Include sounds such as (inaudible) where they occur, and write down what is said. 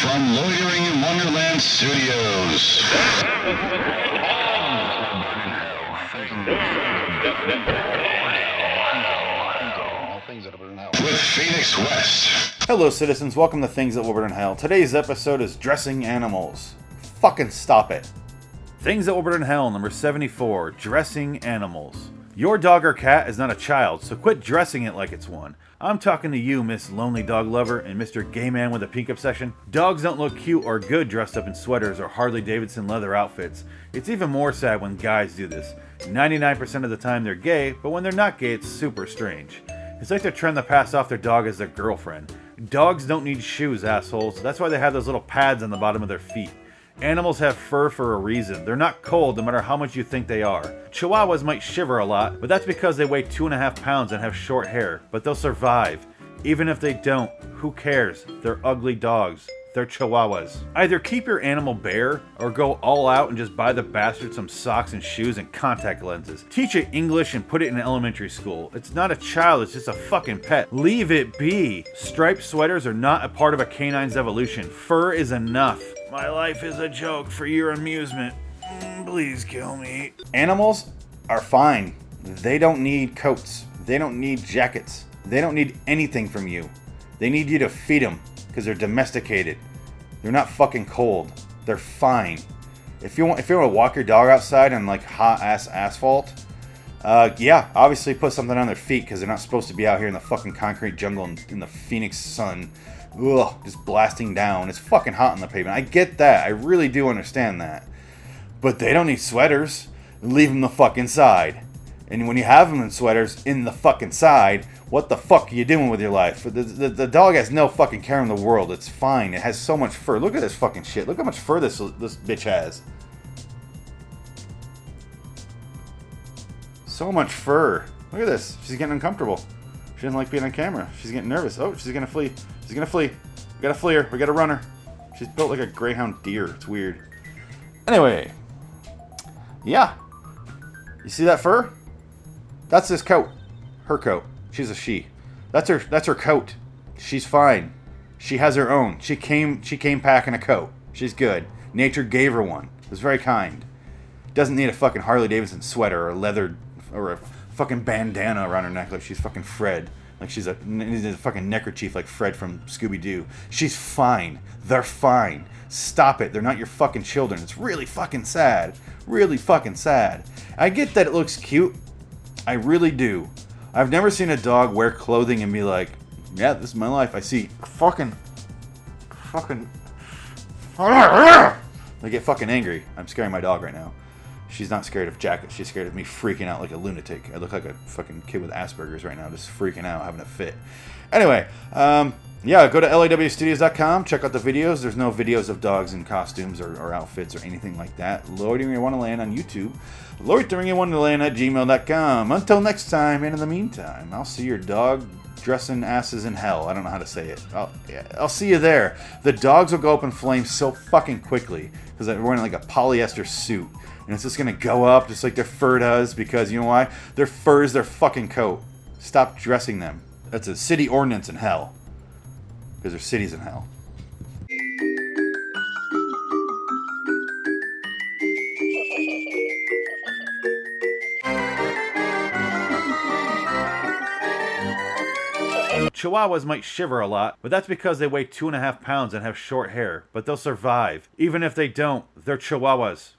from Loitering in Wonderland Studios. With Phoenix West. Hello, citizens. Welcome to Things That Will Burn in Hell. Today's episode is Dressing Animals. Fucking stop it. Things That Will Burn in Hell, number 74 Dressing Animals. Your dog or cat is not a child, so quit dressing it like it's one. I'm talking to you, Miss Lonely Dog Lover and Mr. Gay Man with a Pink Obsession. Dogs don't look cute or good dressed up in sweaters or Harley Davidson leather outfits. It's even more sad when guys do this. 99% of the time they're gay, but when they're not gay, it's super strange. It's like they're trying to pass off their dog as their girlfriend. Dogs don't need shoes, assholes. That's why they have those little pads on the bottom of their feet. Animals have fur for a reason. They're not cold no matter how much you think they are. Chihuahuas might shiver a lot, but that's because they weigh two and a half pounds and have short hair. But they'll survive. Even if they don't, who cares? They're ugly dogs. They're chihuahuas. Either keep your animal bare or go all out and just buy the bastard some socks and shoes and contact lenses. Teach it English and put it in elementary school. It's not a child, it's just a fucking pet. Leave it be. Striped sweaters are not a part of a canine's evolution. Fur is enough. My life is a joke for your amusement. Mm, Please kill me. Animals are fine. They don't need coats. They don't need jackets. They don't need anything from you. They need you to feed them because they're domesticated. They're not fucking cold. They're fine. If you want, if you want to walk your dog outside on like hot ass asphalt, uh, yeah, obviously put something on their feet because they're not supposed to be out here in the fucking concrete jungle in, in the Phoenix sun. Ugh, just blasting down. It's fucking hot on the pavement. I get that. I really do understand that. But they don't need sweaters. Leave them the fuck inside. And when you have them in sweaters in the fucking side, what the fuck are you doing with your life? The, the, the dog has no fucking care in the world. It's fine. It has so much fur. Look at this fucking shit. Look how much fur this this bitch has. So much fur. Look at this. She's getting uncomfortable. She doesn't like being on camera. She's getting nervous. Oh, she's gonna flee. She's gonna flee. We gotta flee her. We gotta run her. She's built like a greyhound deer. It's weird. Anyway. Yeah. You see that fur? That's this coat. Her coat. She's a she. That's her that's her coat. She's fine. She has her own. She came she came packing a coat. She's good. Nature gave her one. It was very kind. Doesn't need a fucking Harley Davidson sweater or a leather or a fucking bandana around her neck like she's fucking Fred. Like she's a, a fucking neckerchief like Fred from Scooby Doo. She's fine. They're fine. Stop it. They're not your fucking children. It's really fucking sad. Really fucking sad. I get that it looks cute. I really do. I've never seen a dog wear clothing and be like, yeah, this is my life. I see fucking, fucking. (laughs) I get fucking angry. I'm scaring my dog right now. She's not scared of jackets. She's scared of me freaking out like a lunatic. I look like a fucking kid with Asperger's right now, just freaking out, having a fit. Anyway, um, yeah, go to lawstudios.com, check out the videos. There's no videos of dogs in costumes or, or outfits or anything like that. Loitering in Wonderland on YouTube. Loitering in Wonderland at gmail.com. Until next time, and in the meantime, I'll see your dog dressing asses in hell. I don't know how to say it. I'll, yeah, I'll see you there. The dogs will go up in flames so fucking quickly because they're wearing like a polyester suit. And it's just gonna go up just like their fur does because you know why? Their fur is their fucking coat. Stop dressing them. That's a city ordinance in hell. Because there's cities in hell. Chihuahuas might shiver a lot, but that's because they weigh two and a half pounds and have short hair. But they'll survive. Even if they don't, they're Chihuahuas.